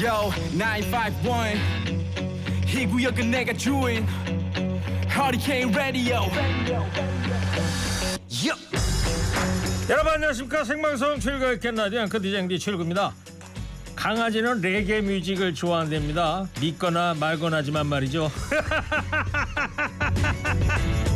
Yo 951 이 구역은 내가 주인. Hurricane Radio. Yo. 여러분 안녕하십니까? 생방송 출근 앵커 DJ 앵디 출구입니다. 강아지는 레게 뮤직을 좋아한답니다. 믿거나 말거나지만 말이죠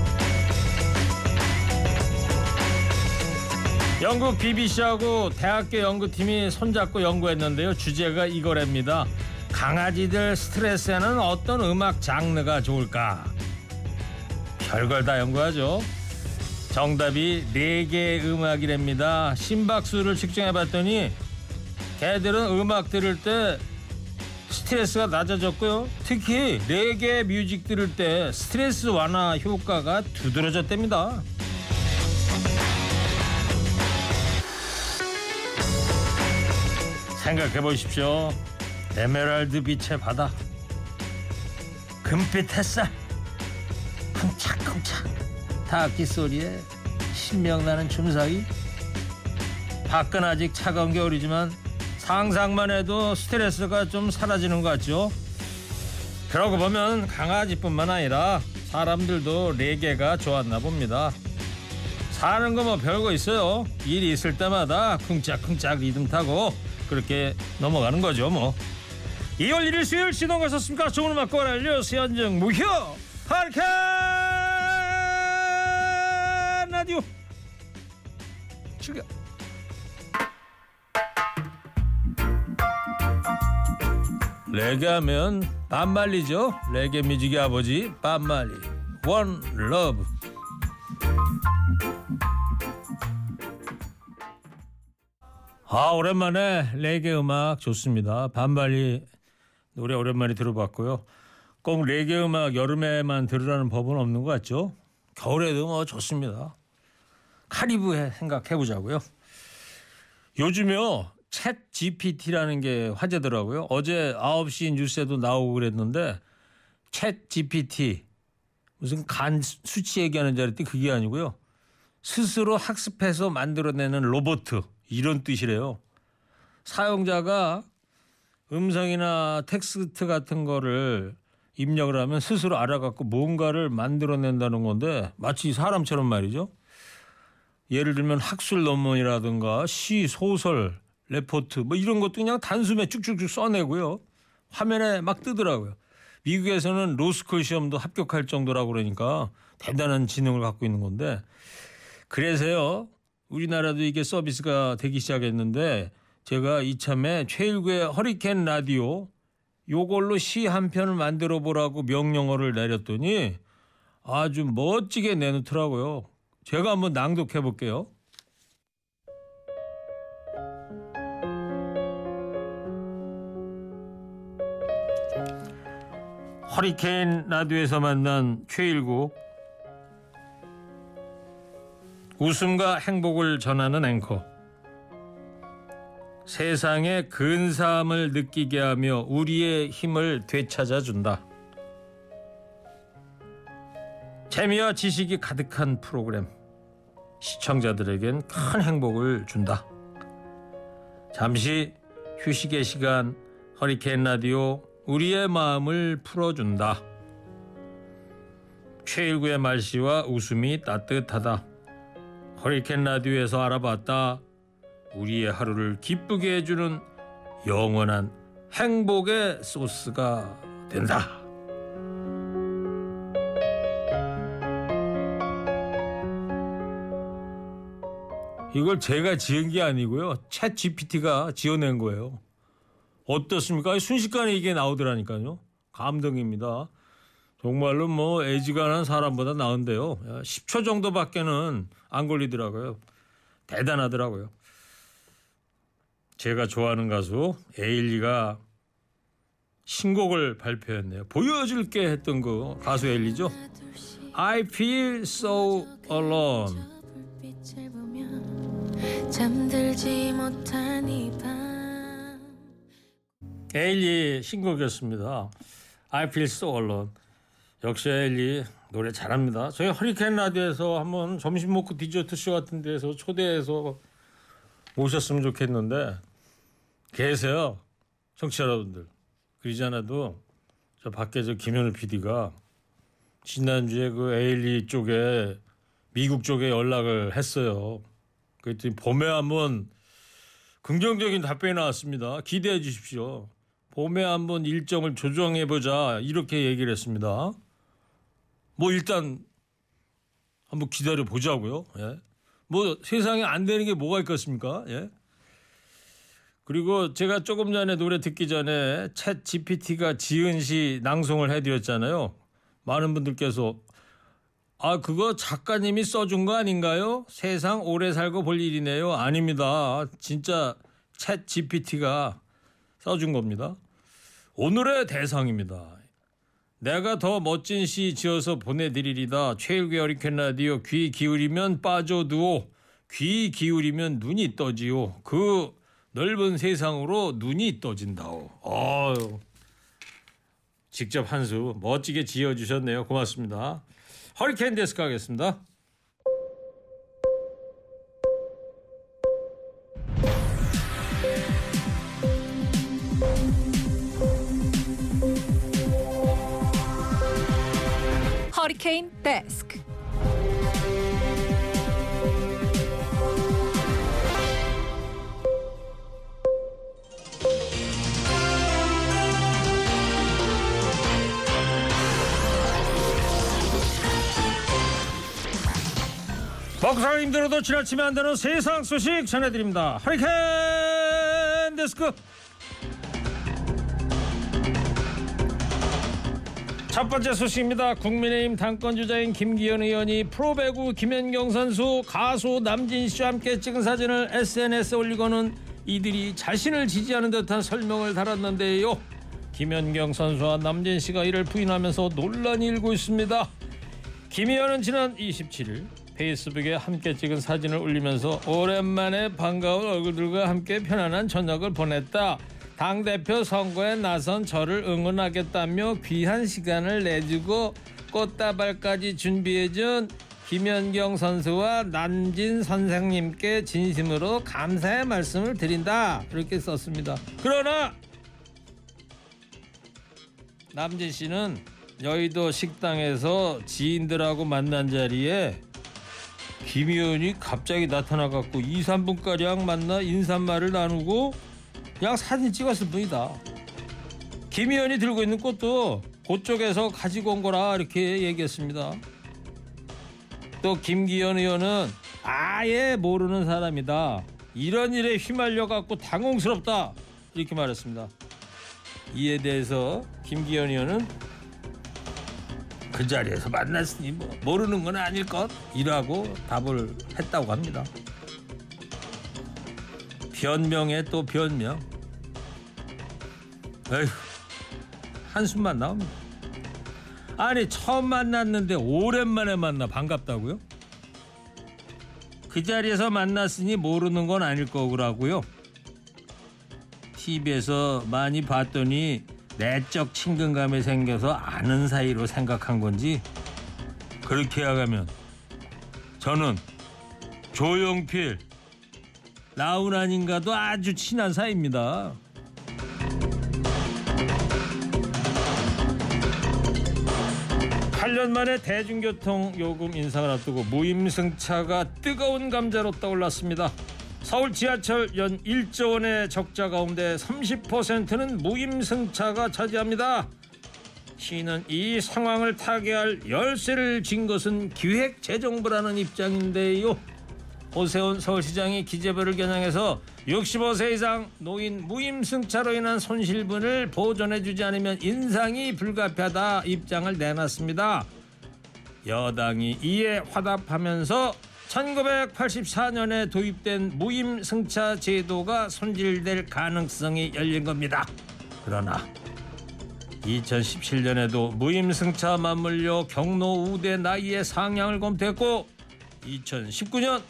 영국 BBC하고 대학교 연구팀이 손잡고 연구했는데요 주제가 이거랍니다 강아지들 스트레스에는 어떤 음악 장르가 좋을까 별걸 다 연구하죠 정답이 네개 음악이랍니다. 심박수를 측정해봤더니 개들은 음악 들을 때 스트레스가 낮아졌고요. 특히 레게 뮤직 들을 때 스트레스 완화 효과가 두드러졌답니다. 생각해 보십시오. 에메랄드 빛의 바다, 금빛 햇살, 쿵착쿵착. 타악기 소리에 신명나는 춤사위 밖은 아직 차가운 겨울이지만 상상만 해도 스트레스가 좀 사라지는 것 같죠? 그러고 보면 강아지뿐만 아니라 사람들도 레게가 좋았나 봅니다. 사는 거 뭐 별거 있어요. 일이 있을 때마다 쿵짝쿵짝 리듬 타고 그렇게 넘어가는 거죠 뭐. 2월 1일 수요일 시동 가셨습니까? 좋은 음악 꼬랄려. 세현정 무효. 하리칸 라디오. 출격. 레게 하면 반말리죠. 레게 뮤직의 아버지 반말리. 원 러브 아 오랜만에 레게 음악 좋습니다 반말리 노래 오랜만에 들어봤고요 꼭 레게 음악 여름에만 들으라는 법은 없는 것 같죠 겨울에도 뭐 좋습니다 카리브해 생각해 보자고요. 요즘요. 챗 GPT라는 게 화제더라고요. 어제 9시 뉴스에도 나오고 그랬는데 챗 GPT 무슨 간 수치 얘기하는 줄 알았더니 그게 아니고요. 스스로 학습해서 만들어내는 로봇 이런 뜻이래요. 사용자가 음성이나 텍스트 같은 거를 입력을 하면 스스로 알아갖고 뭔가를 만들어낸다는 건데 마치 사람처럼 말이죠. 예를 들면 학술 논문이라든가 시, 소설, 레포트 뭐 이런 것도 그냥 단숨에 쭉쭉쭉 써내고요. 화면에 막 뜨더라고요. 미국에서는 로스쿨 시험도 합격할 정도라고 그러니까 대단한 지능을 갖고 있는 건데 그래서요. 우리나라도 이게 서비스가 되기 시작했는데 제가 이참에 최일구의 허리케인 라디오 요걸로 시 한 편을 만들어 보라고 명령어를 내렸더니 아주 멋지게 내놓더라고요. 제가 한번 낭독해 볼게요. 허리케인 라디오에서 만난 최일구 웃음과 행복을 전하는 앵커 세상의 근사함을 느끼게 하며 우리의 힘을 되찾아 준다. 재미와 지식이 가득한 프로그램. 시청자들에겐 큰 행복을 준다. 잠시 휴식의 시간 허리케인 라디오 우리의 마음을 풀어준다. 최일구의 말씨와 웃음이 따뜻하다. 허리케인 라디오에서 알아봤다. 우리의 하루를 기쁘게 해주는 영원한 행복의 소스가 된다. 이걸 제가 지은 게 아니고요. 챗 GPT가 지어낸 거예요. 어떻습니까? 순식간에 이게 나오더라니까요. 감동입니다. 정말로 뭐 애지간한 사람보다 나은데요. 10초 정도밖에는 안 걸리더라고요. 대단하더라고요. 제가 좋아하는 가수 에일리가 신곡을 발표했네요. 보여줄게 했던 그 가수 에일리죠. I feel so alone. 에일리 신곡이었습니다. I feel so alone. 역시 에일리 노래 잘합니다. 저희 허리케인 라디오에서 한번 점심 먹고 디저트 쇼 같은 데서 초대해서 모셨으면 좋겠는데 계세요. 청취자 여러분들 그러지 않아도 저 밖에 저 김현우 PD가 지난주에 그 에일리 쪽에 미국 쪽에 연락을 했어요. 그랬더니 봄에 한번 긍정적인 답변이 나왔습니다. 기대해 주십시오. 봄에 한번 일정을 조정해 보자 이렇게 얘기를 했습니다. 뭐 일단 한번 기다려 보자고요. 예. 뭐 세상에 안 되는 게 뭐가 있겠습니까? 예. 그리고 제가 조금 전에 노래 듣기 전에 챗 GPT가 지은 시 낭송을 해드렸잖아요. 많은 분들께서 아 그거 작가님이 써준 거 아닌가요? 세상 오래 살고 볼 일이네요. 아닙니다. 진짜 챗 GPT가 써준 겁니다. 오늘의 대상입니다. 내가 더 멋진 시 지어서 보내드리리다. 최일구 어리캔 라디오 귀 기울이면 빠져두오. 귀 기울이면 눈이 떠지오. 그 넓은 세상으로 눈이 떠진다오. 어유 직접 한 수 멋지게 지어주셨네요. 고맙습니다. 허리케인 데스크 하겠습니다. 허리케인 데스크. 먹상 힘들어도 지나치면 안 되는 세상 소식 전해드립니다. 허리케인 데스크. 첫 번째 소식입니다. 국민의힘 당권 주자인 김기현 의원이 프로배구 김연경 선수, 가수 남진 씨와 함께 찍은 사진을 SNS에 올리고는 이들이 자신을 지지하는 듯한 설명을 달았는데요. 김연경 선수와 남진 씨가 이를 부인하면서 논란이 일고 있습니다. 김 의원은 지난 27일 페이스북에 함께 찍은 사진을 올리면서 오랜만에 반가운 얼굴들과 함께 편안한 저녁을 보냈다. 당대표 선거에 나선 저를 응원하겠다며 귀한 시간을 내주고 꽃다발까지 준비해준 김연경 선수와 남진 선생님께 진심으로 감사의 말씀을 드린다. 이렇게 썼습니다. 그러나 남진 씨는 여의도 식당에서 지인들하고 만난 자리에 김 의원이 갑자기 나타나갖고 2, 3분가량 만나 인사말을 나누고 그냥 사진 찍었을 뿐이다. 김 의원이 들고 있는 꽃도 그쪽에서 가지고 온 거라 이렇게 얘기했습니다. 또 김기현 의원은 아예 모르는 사람이다. 이런 일에 휘말려 갖고 당혹스럽다 이렇게 말했습니다. 이에 대해서 김기현 의원은 그 자리에서 만났으니 뭐 모르는 건 아닐 것 이라고 답을 했다고 합니다. 변명에 또 변명. 에휴 한숨만 나옵니다. 아니 처음 만났는데 오랜만에 만나 반갑다고요? 그 자리에서 만났으니 모르는 건 아닐 거라고요. TV에서 많이 봤더니 내적 친근감이 생겨서 아는 사이로 생각한 건지 그렇게 하가면 저는 조용필 나훈아님과도 아주 친한 사이입니다. (8년) 만에 대중교통 요금 인상을 앞두고 무임승차가 뜨거운 감자로 떠올랐습니다. 서울 지하철 연 1조 원의 적자 가운데 30%는 무임승차가 차지합니다. 시는 이 상황을 타개할 열쇠를 쥔 것은 기획재정부라는 입장인데요. 오세훈 서울시장이 기재부를 겨냥해서 65세 이상 노인 무임승차로 인한 손실분을 보존해주지 않으면 인상이 불가피하다 입장을 내놨습니다. 여당이 이에 화답하면서 1984년에 도입된 무임승차 제도가 손질될 가능성이 열린 겁니다. 그러나 2017년에도 무임승차 맞물려 경로 우대 나이의 상향을 검토했고 2019년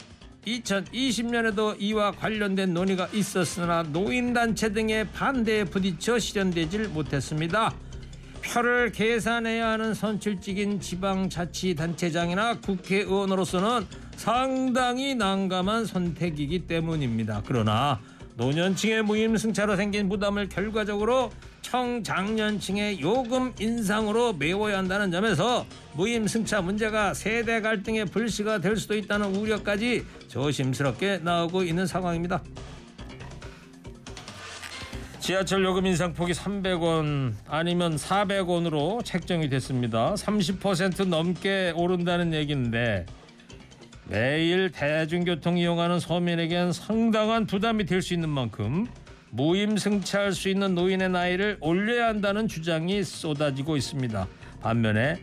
2020년에도 이와 관련된 논의가 있었으나 노인단체 등의 반대에 부딪혀 실현되질 못했습니다. 표를 계산해야 하는 선출직인 지방자치단체장이나 국회의원으로서는 상당히 난감한 선택이기 때문입니다. 그러나 노년층의 무임승차로 생긴 부담을 결과적으로 청장년층의 요금 인상으로 메워야 한다는 점에서 무임승차 문제가 세대 갈등의 불씨가 될 수도 있다는 우려까지 조심스럽게 나오고 있는 상황입니다. 지하철 요금 인상 폭이 300원 아니면 400원으로 책정이 됐습니다. 30% 넘게 오른다는 얘기인데 매일 대중교통 이용하는 서민에겐 상당한 부담이 될 수 있는 만큼 무임승차할 수 있는 노인의 나이를 올려야 한다는 주장이 쏟아지고 있습니다. 반면에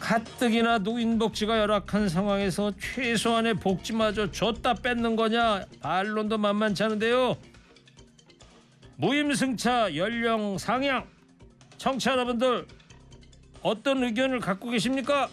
가뜩이나 노인 복지가 열악한 상황에서 최소한의 복지마저 줬다 뺏는 거냐 반론도 만만치 않은데요. 무임승차 연령 상향 청취자 여러분들 어떤 의견을 갖고 계십니까?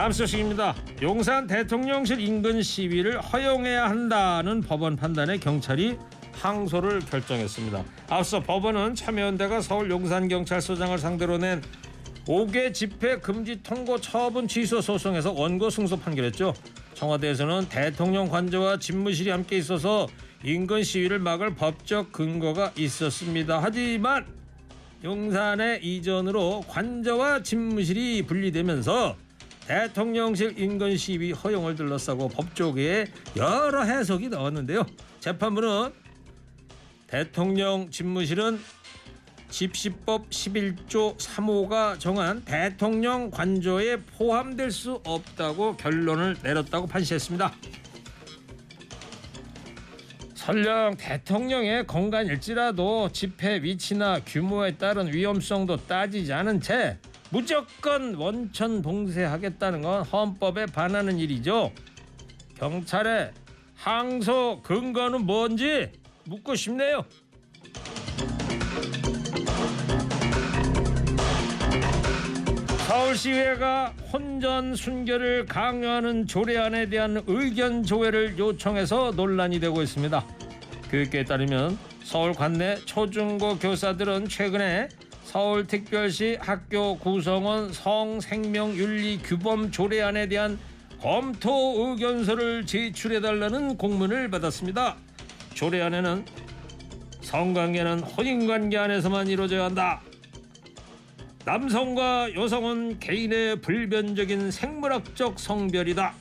다음 소식입니다. 용산 대통령실 인근 시위를 허용해야 한다는 법원 판단에 경찰이 항소를 결정했습니다. 앞서 법원은 참여연대가 서울 용산경찰서장을 상대로 낸 5개 집회 금지 통고 처분 취소 소송에서 원고 승소 판결했죠. 청와대에서는 대통령 관저와 집무실이 함께 있어서 인근 시위를 막을 법적 근거가 있었습니다. 하지만 용산의 이전으로 관저와 집무실이 분리되면서 대통령실 인근 시위 허용을 둘러싸고 법조계에 여러 해석이 나왔는데요. 재판부는 대통령 집무실은 집시법 11조 3호가 정한 대통령 관저에 포함될 수 없다고 결론을 내렸다고 판시했습니다. 설령 대통령의 건강일지라도 집회 위치나 규모에 따른 위험성도 따지지 않은 채 무조건 원천 봉쇄하겠다는 건 헌법에 반하는 일이죠. 경찰의 항소 근거는 뭔지 묻고 싶네요. 서울시의회가 혼전 순결을 강요하는 조례안에 대한 의견 조회를 요청해서 논란이 되고 있습니다. 교육계에 따르면 서울 관내 초중고 교사들은 최근에 서울특별시 학교 구성원 성생명윤리 규범 조례안에 대한 검토 의견서를 제출해달라는 공문을 받았습니다. 조례안에는 성관계는 혼인관계 안에서만 이루어져야 한다. 남성과 여성은 개인의 불변적인 생물학적 성별이다.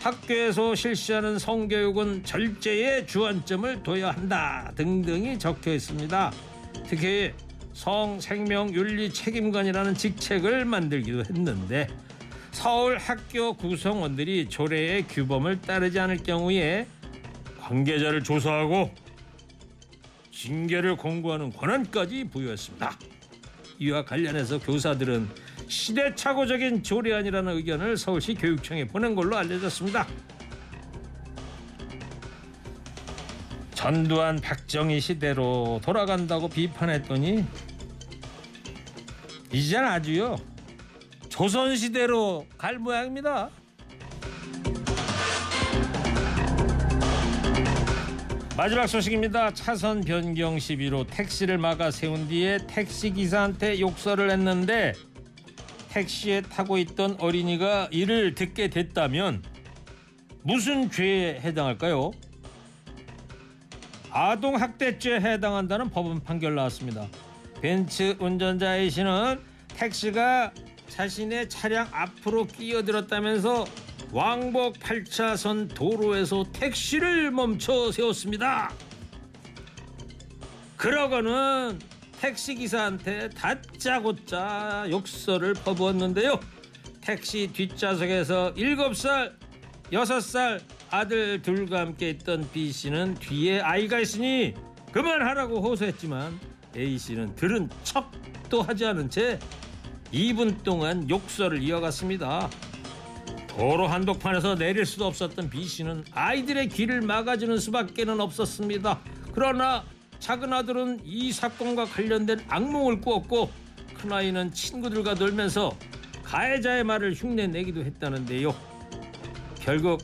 학교에서 실시하는 성교육은 절제의 주안점을 둬야 한다 등등이 적혀 있습니다. 특히 성생명윤리 책임관이라는 직책을 만들기도 했는데 서울 학교 구성원들이 조례의 규범을 따르지 않을 경우에 관계자를 조사하고 징계를 공고하는 권한까지 부여했습니다. 이와 관련해서 교사들은 시대착오적인 조례안이라는 의견을 서울시 교육청에 보낸 걸로 알려졌습니다. 전두환 박정희 시대로 돌아간다고 비판했더니 이젠 아주요 조선 시대로 갈 모양입니다. 마지막 소식입니다. 차선 변경 시비로 택시를 막아 세운 뒤에 택시 기사한테 욕설을 했는데 택시에 타고 있던 어린이가 이를 듣게 됐다면 무슨 죄에 해당할까요? 아동 학대죄에 해당한다는 법원 판결 나왔습니다. 벤츠 운전자 A 씨는 택시가 자신의 차량 앞으로 끼어들었다면서 왕복 8차선 도로에서 택시를 멈춰 세웠습니다. 그러고는 택시기사한테 다짜고짜 욕설을 퍼부었는데요. 택시 뒷좌석에서 7살, 6살 아들 둘과 함께 있던 B 씨는 뒤에 아이가 있으니 그만하라고 호소했지만 A 씨는 들은 척도 하지 않은 채 2분 동안 욕설을 이어갔습니다. 도로 한복판에서 내릴 수도 없었던 B 씨는 아이들의 길을 막아주는 수밖에는 없었습니다. 그러나 작은 아들은 이 사건과 관련된 악몽을 꾸었고 큰 아이는 친구들과 놀면서 가해자의 말을 흉내내기도 했다는데요. 결국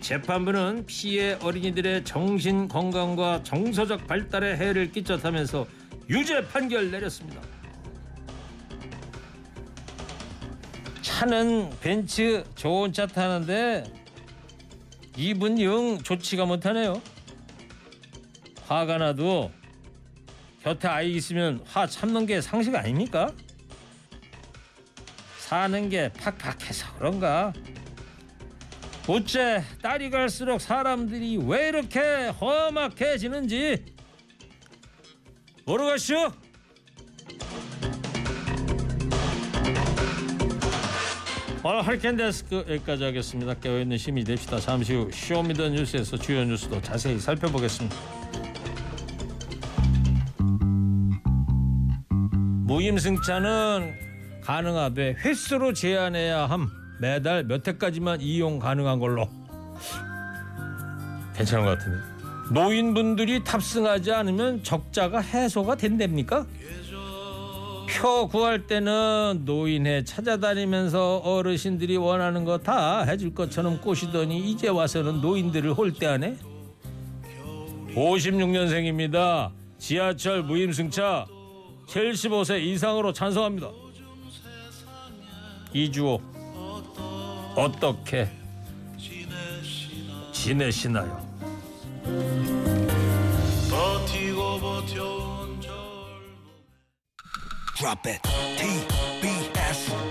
재판부는 피해 어린이들의 정신 건강과 정서적 발달에 해를 끼쳤다면서 유죄 판결 내렸습니다. 차는 벤츠 좋은 차 타는데 이분 영 좋지가 못하네요. 화가 나도 곁에 아이 있으면 화 참는 게 상식 아닙니까? 사는 게 팍팍해서 그런가? 어째 날이 갈수록 사람들이 왜 이렇게 험악해지는지 모르겠슈? 오늘 허리케인 데스크 여기까지 하겠습니다. 깨어있는 시민이 됩시다. 잠시 후 쇼미더 뉴스에서 주요 뉴스도 자세히 살펴보겠습니다. 무임승차는 가능하되 횟수로 제한해야 함. 매달 몇 회까지만 이용 가능한 걸로. 괜찮은 것 같은데. 노인분들이 탑승하지 않으면 적자가 해소가 된답니까? 표 구할 때는 노인회 찾아다니면서 어르신들이 원하는 거 다 해줄 것처럼 꼬시더니 이제 와서는 노인들을 홀대하네. 56년생입니다. 지하철 무임승차 75세 이상으로 찬성합니다. 이주호 어떻게 지내시나요? 버티고 버텨온 절 Drop it. TBS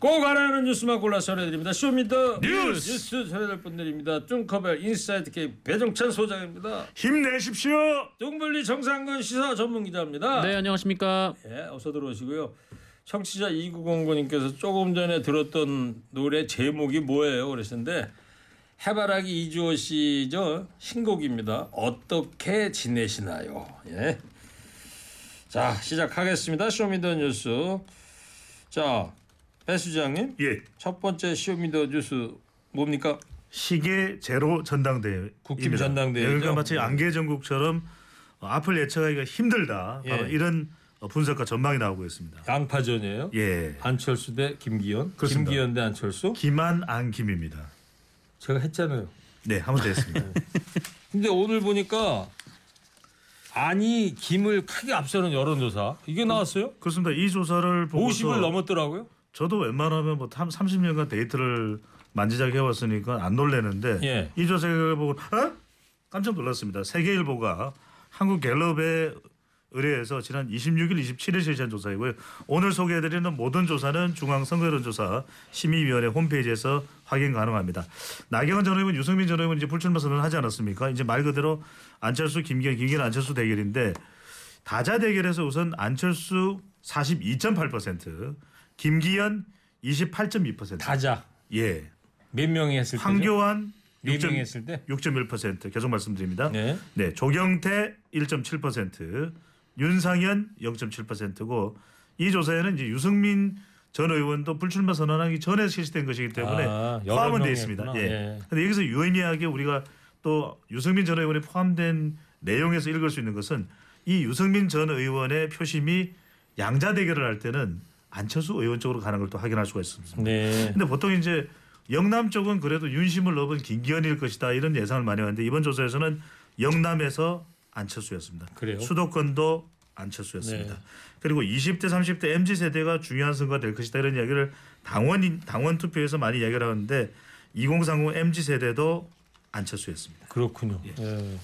꼭 알아야 하는 뉴스만 골라 전해드립니다. Show me the 뉴스! 뉴스 전해드릴 분들입니다. 뚱커벨 인사이트 K 배종찬 소장입니다. 힘내십시오. 뚱블리 정상근 시사 전문 기자입니다. 네 안녕하십니까. 예, 어서 들어오시고요. 청취자 2909님께서 조금 전에 들었던 노래 제목이 뭐예요? 그러셨는데 해바라기 이주호 씨저 신곡입니다. 어떻게 지내시나요? 예. 자 시작하겠습니다. Show me the 뉴스. 자, 배 소장님 예. 첫 번째 Show me the 뉴스 뭡니까? 시계 제로 전당대회. 국힘 전당대회죠. 그러니까 마치 안개 정국처럼 어, 앞을 예측하기가 힘들다. 바로 예. 이런 어, 분석과 전망이 나오고 있습니다. 양파전이에요. 예. 안철수 대 김기현, 그렇습니다. 김기현 대 안철수. 김한 안김입니다. 제가 했잖아요. 네, 한번 됐습니다. 근데 오늘 보니까 안이 김을 크게 앞서는 여론조사 이게 나왔어요. 그렇습니다. 이 조사를 보고서 50을 넘었더라고요. 저도 웬만하면 뭐 30년간 데이트를 만지작 해왔으니까 안 놀래는데 예. 이 조사를 보고 어? 깜짝 놀랐습니다. 세계일보가 한국 갤럽에 의뢰해서 지난 26일, 27일 실시한 조사이고요. 오늘 소개해드리는 모든 조사는 중앙선거여론조사 심의위원회 홈페이지에서 확인 가능합니다. 나경원 전 의원, 유승민 전 의원 이제 불출마 선언을 하지 않았습니까? 이제 말 그대로 안철수, 김기현, 김기현, 안철수 대결인데 다자 대결에서 우선 안철수 42.8%, 김기현 28.2%. 다자 예. 몇 명이 했을 때? 황교안 네 6. 명이 했을 때. 6.1% 계속 말씀드립니다. 네. 네, 조경태 1.7%, 윤상현 0.7%고 이 조사에는 이제 유승민 전 의원도 불출마 선언하기 전에 실시된 것이기 때문에 아, 포함은 돼 명이 있습니다. 했구나. 예. 예. 근데 여기서 유의미하게 우리가 또 유승민 전 의원이 포함된 내용에서 읽을 수 있는 것은 이 유승민 전 의원의 표심이 양자 대결을 할 때는 안철수 의원 쪽으로 가는 걸 또 확인할 수가 있습니다. 네. 근데 보통 이제 영남 쪽은 그래도 윤심을 넣은 김기현일 것이다 이런 예상을 많이 하는데 이번 조사에서는 영남에서 안철수였습니다. 그래요? 수도권도 안철수였습니다. 네. 그리고 20대 30대 MZ 세대가 중요한 선거가 될 것이다 이런 이야기를 당원 당원 투표에서 많이 이야기를 하는데 2030 MZ 세대도 안철수였습니다. 그렇군요. 예.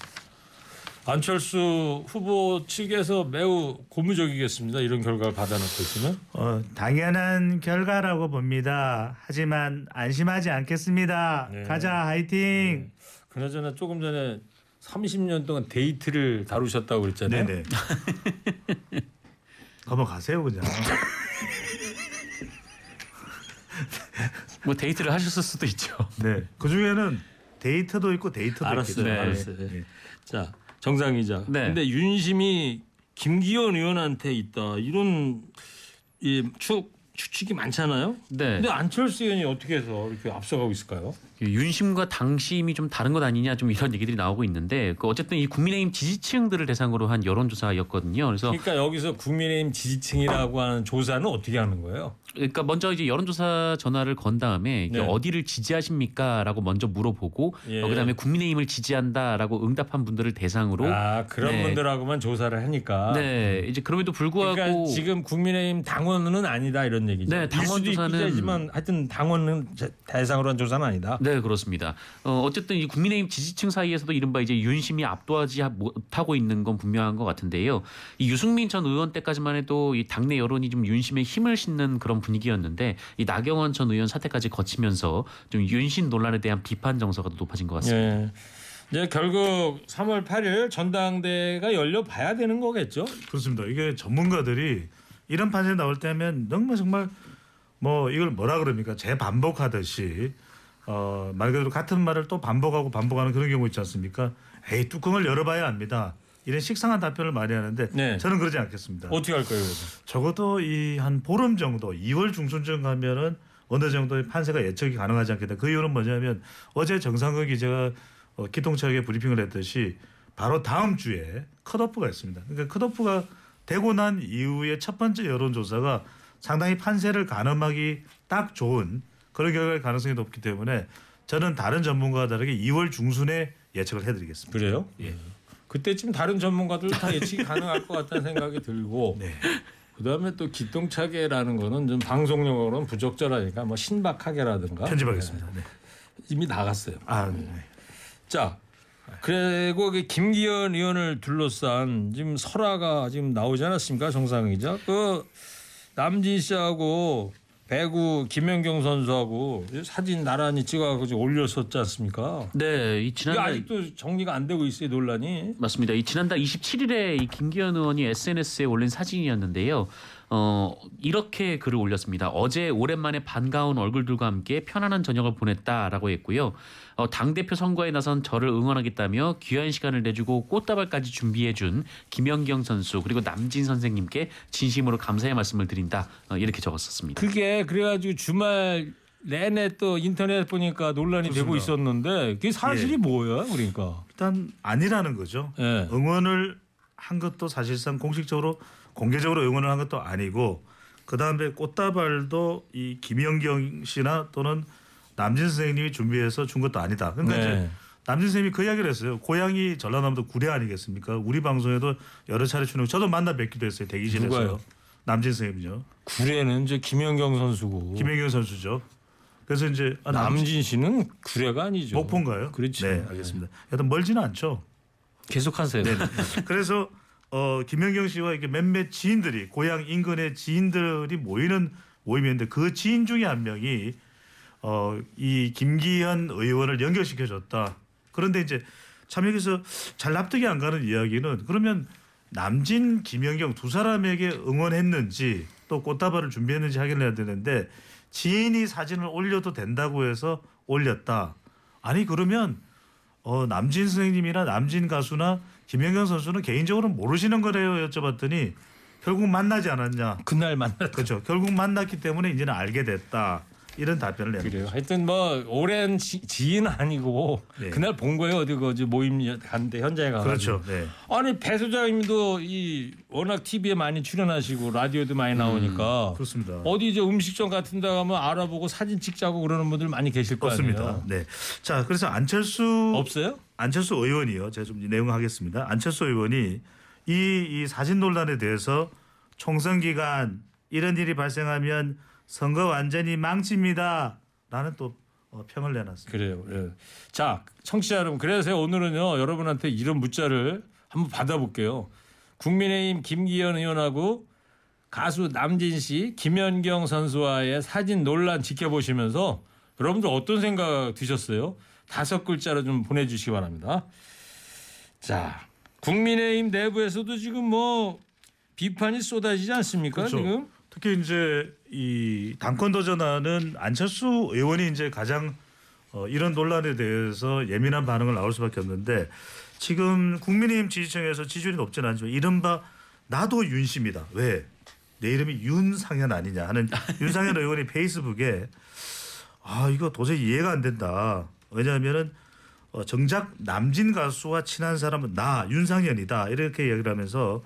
안철수 후보 측에서 매우 고무적이겠습니다. 이런 결과를 받아놓고 있으면. 어, 당연한 결과라고 봅니다. 하지만 안심하지 않겠습니다. 네. 가자 화이팅. 그나저나 조금 전에 30년 동안 데이터를 다루셨다고 그랬잖아요. 네네. 넘어가세요 그냥. 뭐 데이트를 하셨을 수도 있죠. 네. 그 중에는 데이트도 있고 데이터도 알았어요. 있겠죠. 네. 알았어요. 네. 자, 정상 기자. 네. 근데 윤심이 김기현 의원한테 있다. 이런 이축 추측이 많잖아요. 네. 근데 안철수 의원이 어떻게 해서 이렇게 앞서가고 있을까요? 윤심과 당심이 좀 다른 것 아니냐 좀 이런 얘기들이 나오고 있는데 그 어쨌든 이 국민의힘 지지층들을 대상으로 한 여론조사였거든요. 그래서 그러니까 여기서 국민의힘 지지층이라고 하는 조사는 어떻게 하는 거예요? 그러니까 먼저 이제 여론조사 전화를 건 다음에 네. 어디를 지지하십니까라고 먼저 물어보고 예. 어, 그다음에 국민의힘을 지지한다라고 응답한 분들을 대상으로 아 그런 네. 분들하고만 조사를 하니까. 네 이제 그럼에도 불구하고 그러니까 지금 국민의힘 당원은 아니다 이런 얘기죠. 네, 당원 조사는- 있지만 하여튼 당원은 제- 대상으로 한 조사는 아니다. 네 그렇습니다. 어, 어쨌든 이 국민의힘 지지층 사이에서도 이른바 이제 윤심이 압도하지 못하고 있는 건 분명한 것 같은데요. 이 유승민 전 의원 때까지만 해도 이 당내 여론이 좀 윤심에 힘을 싣는 그런 분위기였는데 이 나경원 전 의원 사태까지 거치면서 좀 윤심 논란에 대한 비판 정서가 더 높아진 것 같습니다. 예. 이제 결국 3월 8일 전당대회가 열려 봐야 되는 거겠죠? 그렇습니다. 이게 전문가들이 이런 판세 나올 때면 정말 정말 뭐 이걸 뭐라 그럽니까 재반복하듯이 어, 말 그대로 같은 말을 또 반복하고 반복하는 그런 경우 있지 않습니까? 에이 뚜껑을 열어봐야 합니다. 이런 식상한 답변을 많이 하는데 네. 저는 그러지 않겠습니다. 어떻게 할 거예요? 그래서? 적어도 이 한 보름 정도 2월 중순쯤 가면은 어느 정도의 판세가 예측이 가능하지 않겠다. 그 이유는 뭐냐면 어제 정상근 기자가 어, 기통차게 브리핑을 했듯이 바로 다음 주에 컷오프가 있습니다. 그러니까 컷오프가 되고 난 이후에 첫 번째 여론조사가 상당히 판세를 가늠하기 딱 좋은 그런 결과일 가능성이 높기 때문에 저는 다른 전문가와 다르게 2월 중순에 예측을 해드리겠습니다. 그래요? 예. 그때쯤 다른 전문가들 다 예측이 가능할 것 같다는 생각이 들고 네. 그다음에 또 기똥차게라는 거는 좀 방송 용어로는 부적절하니까 뭐 신박하게라든가 편집하겠습니다. 네. 이미 나갔어요. 아, 네. 자 그리고 그 김기현 의원을 둘러싼 지금 설화가 지금 나오지 않았습니까 정상 기자? 그 남진 씨하고 배구 김연경 선수하고 사진 나란히 찍어가지고 올렸었지 않습니까? 네, 이 지난달 아직도 정리가 안 되고 있어요 논란이. 맞습니다. 이 지난달 27일에 이 김기현 의원이 SNS에 올린 사진이었는데요. 어, 이렇게 글을 올렸습니다. 어제 오랜만에 반가운 얼굴들과 함께 편안한 저녁을 보냈다라고 했고요. 어, 당대표 선거에 나선 저를 응원하겠다며 귀한 시간을 내주고 꽃다발까지 준비해준 김연경 선수 그리고 남진 선생님께 진심으로 감사의 말씀을 드린다. 어, 이렇게 적었었습니다. 그게 그래가지고 주말 내내 또 인터넷 보니까 논란이 되고 그렇습니다. 있었는데 그게 사실이 예. 뭐야 그러니까. 일단 아니라는 거죠. 예. 응원을 한 것도 사실상 공식적으로 공개적으로 응원을 한 것도 아니고 그 다음에 꽃다발도 이 김연경 씨나 또는 남진 선생님이 준비해서 준 것도 아니다. 그러니까 네. 이제 남진 선생님이 그 이야기를 했어요. 고향이 전라남도 구례 아니겠습니까? 우리 방송에도 여러 차례 출연. 저도 만나 뵙기도 했어요. 대기실에서. 누가요? 남진 선생님이요. 구례는 이제 김연경 선수고 김연경 선수죠. 그래서 이제 아, 남- 남진 씨는 구례가 아니죠. 목포인가요? 그렇죠. 네, 알겠습니다. 여튼 멀지는 않죠. 계속하세요. 그래서 어, 김연경 씨와 이렇게 몇몇 지인들이 고향 인근의 지인들이 모이는 모임이었는데 그 지인 중에 한 명이 어, 이 김기현 의원을 연결시켜 줬다. 그런데 이제 참 여기서 잘 납득이 안 가는 이야기는 그러면 남진, 김연경 두 사람에게 응원했는지 또 꽃다발을 준비했는지 확인을 해야 되는데 지인이 사진을 올려도 된다고 해서 올렸다. 아니 그러면 어, 남진 선생님이나 남진 가수나 김연경 선수는 개인적으로 모르시는 거래요 여쭤봤더니 결국 만나지 않았냐. 그날 만났. 그렇죠. 결국 만났기 때문에 이제는 알게 됐다. 이런 답변을 내는 그래요. 하여튼 뭐 오랜 지, 지인 아니고 네. 그날 본 거예요. 어디 그지 모임 갔는데 현장에 가서. 그렇죠. 네. 아니 배 소장님도 이 워낙 TV에 많이 출연하시고 라디오도 많이 나오니까 그렇습니다. 어디 이제 음식점 같은 데 가면 알아보고 사진 찍자고 그러는 분들 많이 계실 거 없습니다. 아니에요. 네. 자, 그래서 안철수 없어요? 안철수 의원이요. 제가 좀 내용 하겠습니다. 안철수 의원이 이, 이 사진 논란에 대해서 총선 기간 이런 일이 발생하면 선거 완전히 망칩니다. 라는 또 어, 평을 내놨습니다. 그래요. 예. 자, 청취자 여러분, 그래서 오늘은요 여러분한테 이런 문자를 한번 받아볼게요. 국민의힘 김기현 의원하고 가수 남진 씨, 김연경 선수와의 사진 논란 지켜보시면서 여러분들 어떤 생각 드셨어요? 다섯 글자로 좀 보내주시기 바랍니다. 자, 국민의힘 내부에서도 지금 뭐 비판이 쏟아지지 않습니까? 그렇죠. 지금 특히 이제 이 당권 도전하는 안철수 의원이 이제 가장 어, 이런 논란에 대해서 예민한 반응을 나올 수밖에 없는데 지금 국민의힘 지지층에서 지지율이 높지는 않지만 이른바 나도 윤심이다. 왜? 내 이름이 윤상현 아니냐 하는 윤상현 의원이 페이스북에 아 이거 도저히 이해가 안 된다. 왜냐하면은 어, 정작 남진 가수와 친한 사람은 나 윤상현이다 이렇게 이야기를 하면서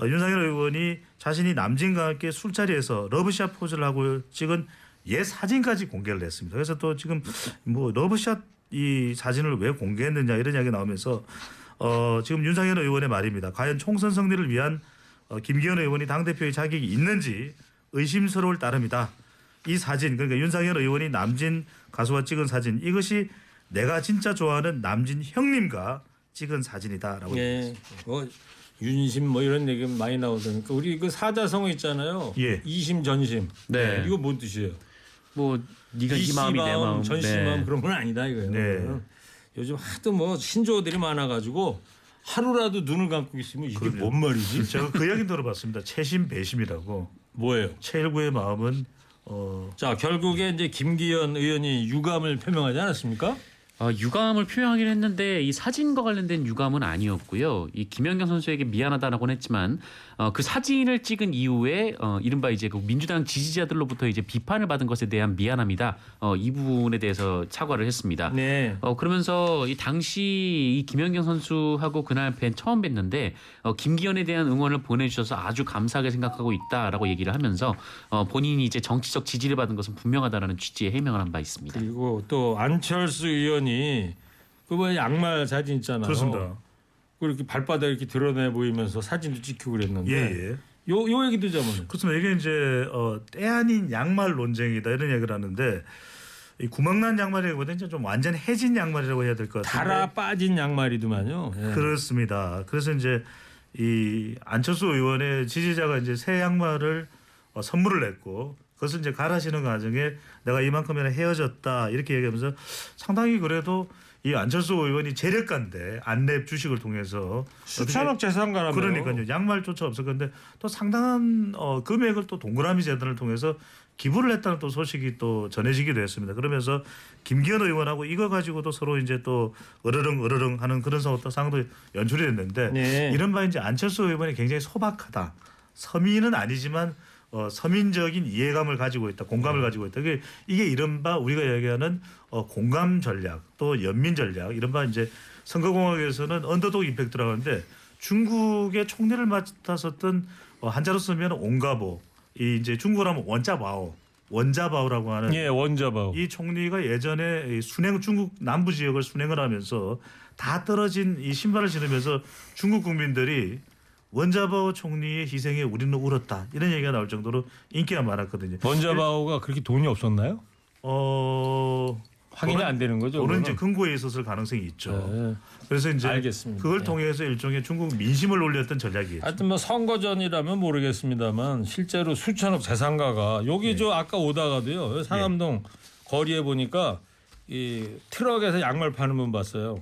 어, 윤상현 의원이 자신이 남진과 함께 술자리에서 러브샷 포즈를 하고 찍은 옛 사진까지 공개를 했습니다. 그래서 또 지금 뭐 러브샷 이 사진을 왜 공개했느냐 이런 이야기 나오면서 어, 지금 윤상현 의원의 말입니다. 과연 총선 승리를 위한 어, 김기현 의원이 당 대표의 자격이 있는지 의심스러울 따름이다. 이 사진 그러니까 윤상현 의원이 남진 가수와 찍은 사진 이것이 내가 진짜 좋아하는 남진 형님과 찍은 사진이다라고. 예. 뭐 윤심 뭐 이런 얘기 많이 나오더니까 우리 그 사자성어 있잖아요. 예. 이심 전심. 네. 이거 뭔 뜻이에요? 뭐 네가 이 마음이 내 마음. 전심 네. 마음 그런 건 아니다 이거예요. 네. 요즘 하도 뭐 신조어들이 많아가지고 하루라도 눈을 감고 있으면 이게 그럼요. 뭔 말이지? 제가 그 이야기 들어봤습니다. 채심 배심이라고. 뭐예요? 최일구의 마음은 어, 자 결국에 이제 김기현 의원이 유감을 표명하지 않았습니까? 어, 유감을 표명하긴 했는데 이 사진과 관련된 유감은 아니었고요. 이 김연경 선수에게 미안하다라고는 했지만 어, 그 사진을 찍은 이후에 어, 이른바 이제 그 민주당 지지자들로부터 이제 비판을 받은 것에 대한 미안합니다. 어, 이 부분에 대해서 사과를 했습니다. 네. 어 그러면서 이 당시 이 김연경 선수하고 그날 뵌 처음 뵀는데 어, 김기현에 대한 응원을 보내주셔서 아주 감사하게 생각하고 있다라고 얘기를 하면서 어, 본인이 이제 정치적 지지를 받은 것은 분명하다라는 취지의 해명을 한 바 있습니다. 그리고 또 안철수 의원이 그뭐 양말 사진 있잖아요. 그렇습니다. 그렇게 발바닥 이렇게 드러내 보이면서 사진도 찍히고 그랬는데 예, 예. 요, 요 얘기도 좀. 그렇습니다. 이게 이제 어, 때 아닌 양말 논쟁이다 이런 얘기를 하는데 이 구멍난 양말이라기보다 이제 좀 완전 해진 양말이라고 해야 될 것 같은데 달아 빠진 양말이더만요. 예. 그렇습니다. 그래서 이제 이 안철수 의원의 지지자가 이제 새 양말을 어, 선물을 했고 그것을 이제 갈아 신는 과정에 내가 이만큼이나 헤어졌다 이렇게 얘기하면서 상당히 그래도 이 안철수 의원이 재력가인데 안랩 주식을 통해서 수천억 재산가라며. 그러니까요. 양말조차 없을 건데 또 상당한 어, 금액을 또 동그라미 재단을 통해서 기부를 했다는 또 소식이 또 전해지기도 했습니다. 그러면서 김기현 의원하고 이거 가지고도 서로 이제 또 으르릉 으르릉 하는 그런 상황- 상황도 연출이 됐는데 네. 이른바 이제 안철수 의원이 굉장히 소박하다. 서민은 아니지만 어, 서민적인 이해감을 가지고 있다, 공감을 가지고 있다. 이게, 이게 이른바 우리가 얘기하는 어, 공감 전략, 또 연민 전략, 이른바 이제 선거공학에서는 언더독 임팩트라고 하는데 중국의 총리를 맡았었던 어, 한자로 쓰면 온가보, 이 이제 중국으로 하면 원자바오, 원자바오라고 하는 예, 원자바오. 이 총리가 예전에 이 순행 중국 남부 지역을 순행을 하면서 다 떨어진 이 신발을 신으면서 중국 국민들이 원자바오 총리의 희생에 우리는 울었다 이런 얘기가 나올 정도로 인기가 많았거든요. 원자바오가 그렇게 돈이 없었나요? 어 확인이 안 되는 거죠. 오는 이제? 근거에 있었을 가능성이 있죠. 네. 그래서 이제 알겠습니다. 그걸 네. 통해서 일종의 중국 민심을 올렸던 전략이에요. 하여튼 뭐 선거 전이라면 모르겠습니다만 실제로 수천억 재산가가 여기 저 아까 오다가도요 상암동 거리에 보니까 이 트럭에서 양말 파는 분 봤어요.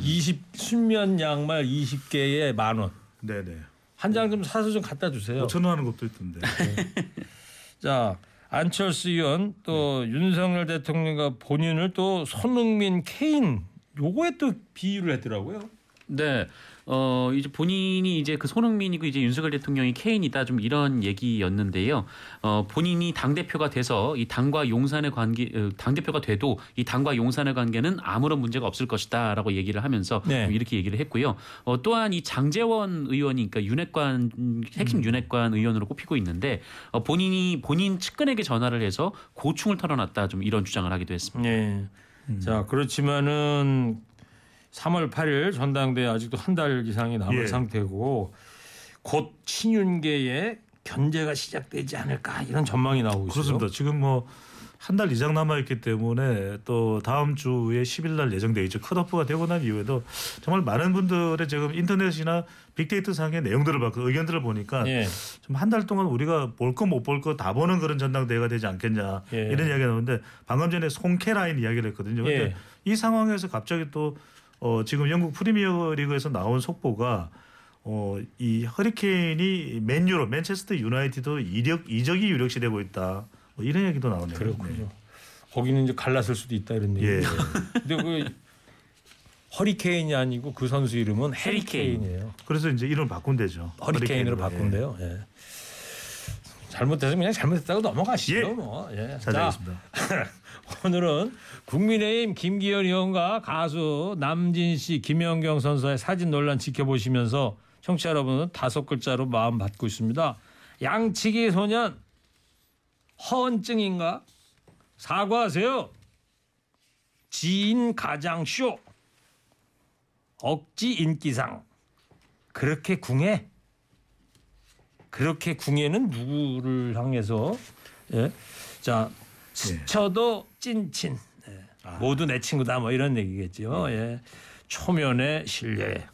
20 순면 양말 20개에 만 원. 네네. 한 장 좀 사서 좀 갖다 주세요. 5천 원 하는 것도 있던데. 자 안철수 의원 또 네. 윤석열 대통령과 본인을 또 손흥민 케인 요거에 또 비유를 했더라고요. 네. 어 이제 본인이 이제 그 손흥민이고 이제 윤석열 대통령이 케인이다 좀 이런 얘기였는데요. 어 본인이 당 대표가 돼서 이 당과 용산의 관계 당 대표가 돼도 이 당과 용산의 관계는 아무런 문제가 없을 것이다라고 얘기를 하면서 네. 좀 이렇게 얘기를 했고요. 어 또한 이 장재원 의원이 그러니까 윤핵관 음, 핵심 윤핵관 의원으로 꼽히고 있는데 어 본인이 본인 측근에게 전화를 해서 고충을 털어놨다 좀 이런 주장을 하기도 했습니다. 네. 자 그렇지만은 3월 8일 전당대회 아직도 한 달 이상이 남은 예. 상태고 곧 친윤계의 견제가 시작되지 않을까 이런 전망이 나오고 있어요. 그렇습니다. 지금 뭐 한 달 이상 남아 있기 때문에 또 다음 주에 10일 날 예정돼 있죠. 컷오프가 되고 난 이후에도 정말 많은 분들의 지금 인터넷이나 빅데이터 상의 내용들을 받고 의견들을 보니까 예. 좀한 달 동안 우리가 볼 거 못 볼 거 다 보는 그런 전당대회가 되지 않겠냐 예. 이런 이야기가 나오는데 방금 전에 송캐 라인 이야기를 했거든요. 근데 예. 이 상황에서 갑자기 또 어, 지금 영국 프리미어 리그에서 나온 속보가 어, 이 허리케인이 맨유로 맨체스터 유나이티드 이력 이적이 유력시 되고 있다. 뭐 이런 얘기도 나오네요. 그렇군요. 거기는 이제 갈랐을 수도 있다 이런 예. 얘기. 근데 그 허리케인이 아니고 그 선수 이름은 해리케인이에요. 그래서 이제 이름을 바꾼대죠. 허리케인으로 허리케인으로. 예. 바꾼대요. 예. 잘못해서 그냥 잘못했다고 넘어가시죠. 예. 뭐. 예. 잘 자, 되겠습니다. 오늘은 국민의힘 김기현 의원과 가수 남진 씨, 김연경 선수의 사진 논란 지켜보시면서 청취자 여러분은 다섯 글자로 마음 받고 있습니다. 양치기 소년 허언증인가? 사과하세요. 지인 가장 쇼. 억지 인기상. 그렇게 궁해? 그렇게 궁해는 누구를 향해서? 예. 자, 스쳐도 찐친. 예. 모두 내 친구다 뭐 이런 얘기겠죠. 예. 초면의 신뢰.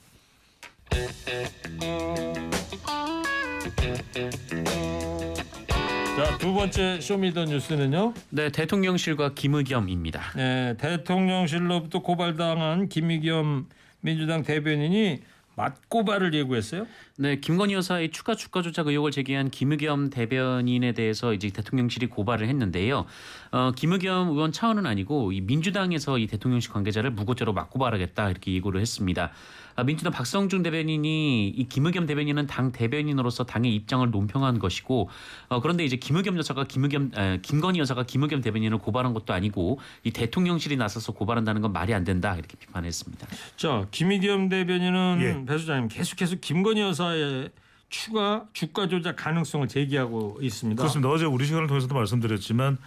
자, 두 번째 Show me the 뉴스는요. 네, 대통령실과 김의겸입니다. 네, 대통령실로부터 고발당한 김의겸 민주당 대변인이 맞고발을 예고했어요. 네, 김건희 여사의 추가 주가 조작 의혹을 제기한 김의겸 대변인에 대해서 이제 대통령실이 고발을 했는데요. 어, 김의겸 의원 차원은 아니고 이 민주당에서 이 대통령실 관계자를 무고죄로 맞고발하겠다 이렇게 예고를 했습니다. 아, 민주당 박성중 대변인이 이 김의겸 대변인은 당 대변인으로서 당의 입장을 논평한 것이고 어, 그런데 이제 김의겸 여사가 김의겸 에, 김건희 여사가 김의겸 대변인을 고발한 것도 아니고 이 대통령실이 나서서 고발한다는 건 말이 안 된다 이렇게 비판했습니다. 자, 김의겸 대변인은 예. 배 소장님 계속해서 김건희 여사의 추가 주가 조작 가능성을 제기하고 있습니다. 그렇습니다. 어제 우리 시간을 통해서도 말씀드렸지만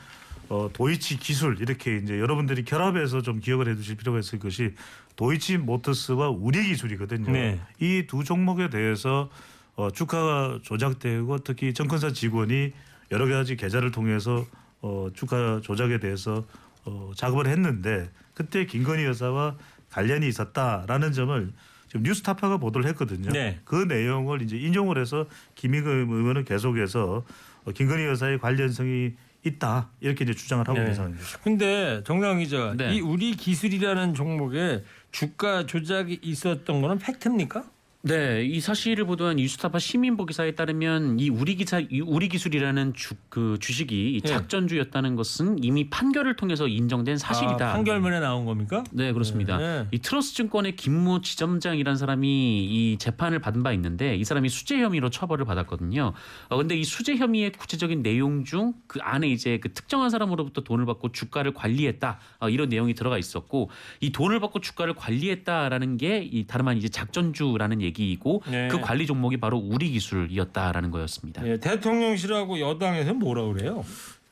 어, 도이치 기술 이렇게 이제 여러분들이 결합해서 좀 기억을 해두실 필요가 있을 것이 도이치 모터스와 우리 기술이거든요. 네. 이두 종목에 대해서 어, 주가가 조작되고 특히 정권사 직원이 여러 가지 계좌를 통해서 어, 주가 조작에 대해서 어, 작업을 했는데 그때 김건희 여사와 관련이 있었다라는 점을 지금 뉴스타파가 보도를 했거든요. 네. 그 내용을 이제 인용을 해서 김의겸 의원은 계속해서 어, 김건희 여사의 관련성이 있다 이렇게 이제 주장을 하고 네. 있는 상황입니다. 근데 정당 기자, 네. 이 우리 기술이라는 종목에 주가 조작이 있었던 거는 팩트입니까? 네, 이 사실을 보도한 뉴스타파 시민보 기사에 따르면 이 우리 기사 이 우리 기술이라는 주 그 주식이 이 네. 작전주였다는 것은 이미 판결을 통해서 인정된 사실이다. 아, 판결문에 나온 겁니까? 네, 그렇습니다. 네. 이 트러스 증권의 김모 지점장이라는 사람이 이 재판을 받은 바 있는데 이 사람이 수재 혐의로 처벌을 받았거든요. 어, 근데 이 수재 혐의의 구체적인 내용 중 그 안에 이제 그 특정한 사람으로부터 돈을 받고 주가를 관리했다 어, 이런 내용이 들어가 있었고 이 돈을 받고 주가를 관리했다라는 게 이 다름 아닌 이제 작전주라는 얘기 이고 네. 그 관리 종목이 바로 우리 기술이었다라는 거였습니다. 예, 대통령실하고 여당에서 뭐라 그래요?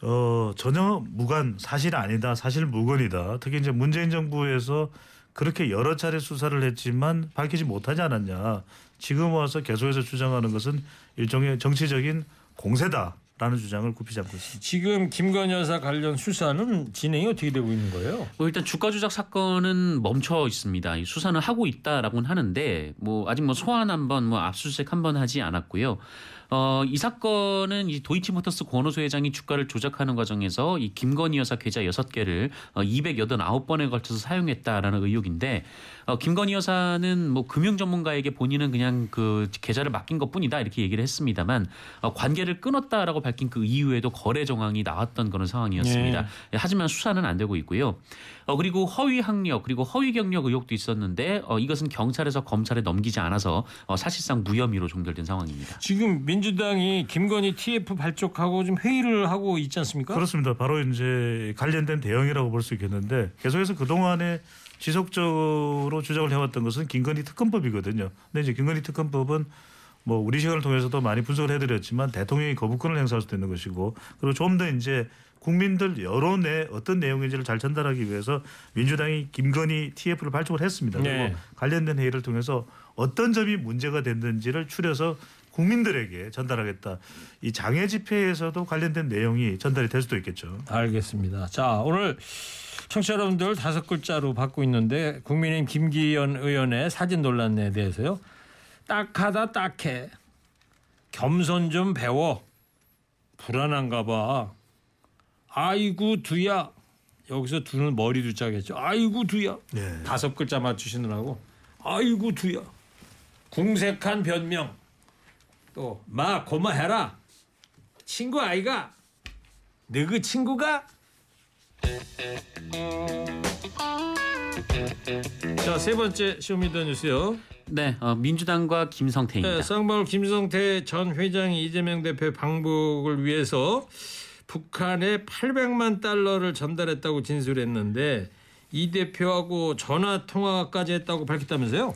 어, 전혀 무관 사실 아니다 사실 무근이다. 특히 이제 문재인 정부에서 그렇게 여러 차례 수사를 했지만 밝히지 못하지 않았냐. 지금 와서 계속해서 주장하는 것은 일종의 정치적인 공세다 라는 주장을 굽히지 않고 있습니다. 지금 김건희 여사 관련 수사는 진행이 어떻게 되고 있는 거예요? 뭐 일단 주가 조작 사건은 멈춰 있습니다. 이 수사는 하고 있다라고는 하는데 뭐 아직 뭐 소환 한번 뭐 압수수색 한 번 하지 않았고요. 어, 이 사건은 이 도이치모터스 권오수 회장이 주가를 조작하는 과정에서 이 김건희 여사 계좌 6개를 어, 289번에 걸쳐서 사용했다라는 의혹인데 어, 김건희 여사는 뭐 금융 전문가에게 본인은 그냥 그 계좌를 맡긴 것뿐이다 이렇게 얘기를 했습니다만 어, 관계를 끊었다라고 밝힌 그 이후에도 거래 정황이 나왔던 그런 상황이었습니다. 네. 예, 하지만 수사는 안 되고 있고요. 어, 그리고 허위 학력 그리고 허위 경력 의혹도 있었는데 어, 이것은 경찰에서 검찰에 넘기지 않아서 어, 사실상 무혐의로 종결된 상황입니다. 지금 민 주당이 김건희 TF 발족하고 좀 회의를 하고 있지 않습니까? 그렇습니다. 바로 이제 관련된 대응이라고 볼 수 있겠는데 계속해서 그 동안에 지속적으로 주장을 해왔던 것은 김건희 특검법이거든요. 근데 이제 김건희 특검법은 뭐 우리 시간을 통해서도 많이 분석을 해드렸지만 대통령이 거부권을 행사할 수도 있는 것이고 그리고 좀 더 이제 국민들 여론에 어떤 내용인지를 잘 전달하기 위해서 민주당이 김건희 TF를 발족을 했습니다. 그리고 네. 관련된 회의를 통해서 어떤 점이 문제가 됐는지를 추려서 국민들에게 전달하겠다. 이 장애 집회에서도 관련된 내용이 전달이 될 수도 있겠죠. 알겠습니다. 자 오늘 청취자 여러분들 다섯 글자로 받고 있는데 국민의힘 김기현 의원의 사진 논란에 대해서요. 딱하다 딱해. 겸손 좀 배워. 불안한가 봐. 아이고 두야. 여기서 두는 머리 두자겠죠. 아이고 두야. 네. 다섯 글자 맞추시느라고. 아이고 두야. 궁색한 변명. 또 마 고마해라. 친구 아이가. 너그 친구가 자, 세 번째 쇼미더뉴스요. 네, 어, 민주당과 김성태입니다. 네, 쌍방울 김성태 전 회장이 이재명 대표 방북을 위해서 북한에 800만 달러를 전달했다고 진술했는데 이 대표하고 전화 통화까지 했다고 밝혔다면서요?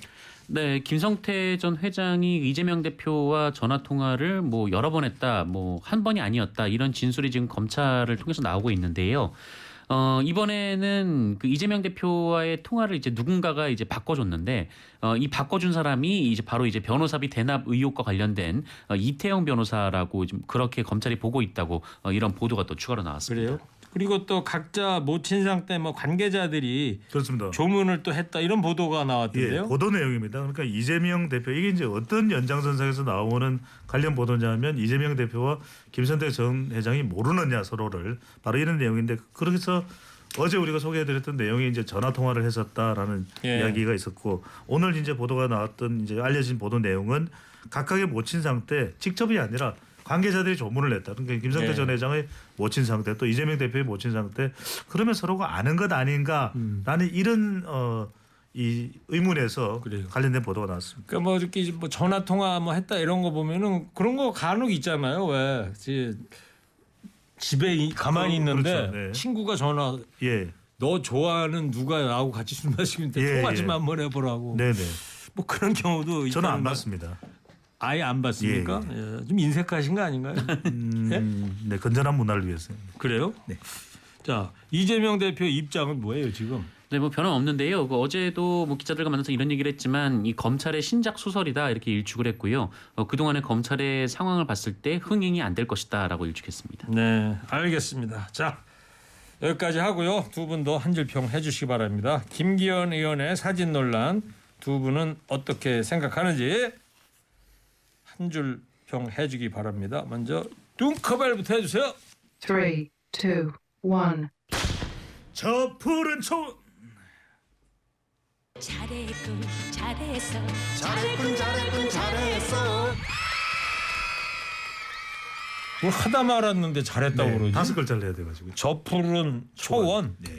네, 김성태 전 회장이 이재명 대표와 전화 통화를 뭐 여러 번 했다, 뭐 한 번이 아니었다 이런 진술이 지금 검찰을 통해서 나오고 있는데요. 어, 이번에는 그 이재명 대표와의 통화를 이제 누군가가 이제 바꿔줬는데, 어, 이 바꿔준 사람이 이제 바로 이제 변호사비 대납 의혹과 관련된 어, 이태영 변호사라고 지금 그렇게 검찰이 보고 있다고 어, 이런 보도가 또 추가로 나왔습니다. 그래요? 그리고 또 각자 모친상 때 뭐 관계자들이 그렇습니다. 조문을 또 했다 이런 보도가 예, 나왔던데요. 보도 내용입니다. 그러니까 이재명 대표 이게 이제 어떤 연장선상에서 나오는 관련 보도냐면 이재명 대표와 김선태 전 회장이 모르느냐 서로를 바로 이런 내용인데 그래서 어제 우리가 소개해드렸던 내용이 이제 전화 통화를 했었다라는 예. 이야기가 있었고 오늘 이제 보도가 나왔던 이제 알려진 보도 내용은 각각의 모친상 때 직접이 아니라 관계자들이 조문을 냈다. 그러니까 김성태 예. 전 회장의 모친 상태 또 이재명 대표의 모친 상태 그러면 서로가 아는 것 아닌가라는 이런 어, 이 의문에서 그래요. 관련된 보도가 나왔습니다. 그러니까 뭐 이렇게 뭐 전화 통화 뭐 했다 이런 거 보면은 그런 거 간혹 있잖아요. 왜 집에 이- 가만히 그- 있는데 그렇죠. 네. 친구가 전화 예, 너 좋아하는 누가 나하고 같이 술 마시는데 예, 통화 좀 예. 한번 해보라고. 네네. 뭐 그런 경우도 저는 안 봤습니다. 아예 안 봤습니까? 예, 좀 인색하신 거 아닌가요? 음, 네, 건전한 문화를 위해서. 그래요? 네. 자 이재명 대표 입장은 뭐예요 지금? 네, 뭐 변함 없는데요. 그 어제도 뭐 기자들과 만나서 이런 얘기를 했지만 이 검찰의 신작 소설이다 이렇게 일축을 했고요. 어, 그동안의 검찰의 상황을 봤을 때 흥행이 안 될 것이다라고 일축했습니다. 네, 알겠습니다. 자, 여기까지 하고요. 두 분도 한줄평 해주시기 바랍니다. 김기현 의원의 사진 논란 두 분은 어떻게 생각하는지 한 줄 평 해주기 바랍니다. 먼저 뚱커벨부터 해주세요. Three, two, one. 저 푸른 초 잘했군 잘했어 잘했군 잘했군 잘했어 뭘 하다 말았는데 잘했다고 네, 그러지. 다섯 글자를 해야 돼가지고. 저 푸른 초원. 네.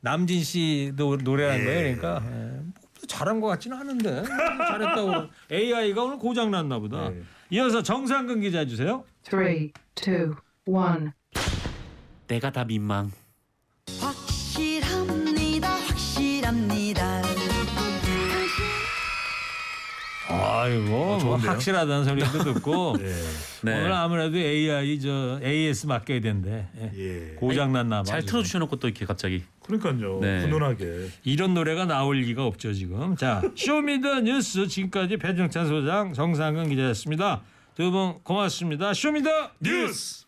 남진 씨도 노래한 예. 거예요. 그러니까 예, 뭐 잘한 것 같지는 않은데 잘했다고. AI가 오늘 고장 났나 보다. 네. 이어서 정상근 기자 해주세요. Three, two, one. 내가 다 민망. 확실합니다 확실합니다 아이고 뭐 좋은데요? 확실하다는 소리도 듣고 네. 네. 오늘 아무래도 AI 저 AS 맡겨야 된대. 예. 예. 고장 났나 봐. 잘 지금. 틀어 주셔놓고 또 이렇게 갑자기. 그러니까요. 네. 훈훈하게. 이런 노래가 나올 리가 없죠 지금. 자 Show me the 뉴스 지금까지 배종찬 소장 정상근 기자였습니다. 두 분 고맙습니다. Show me the 뉴스.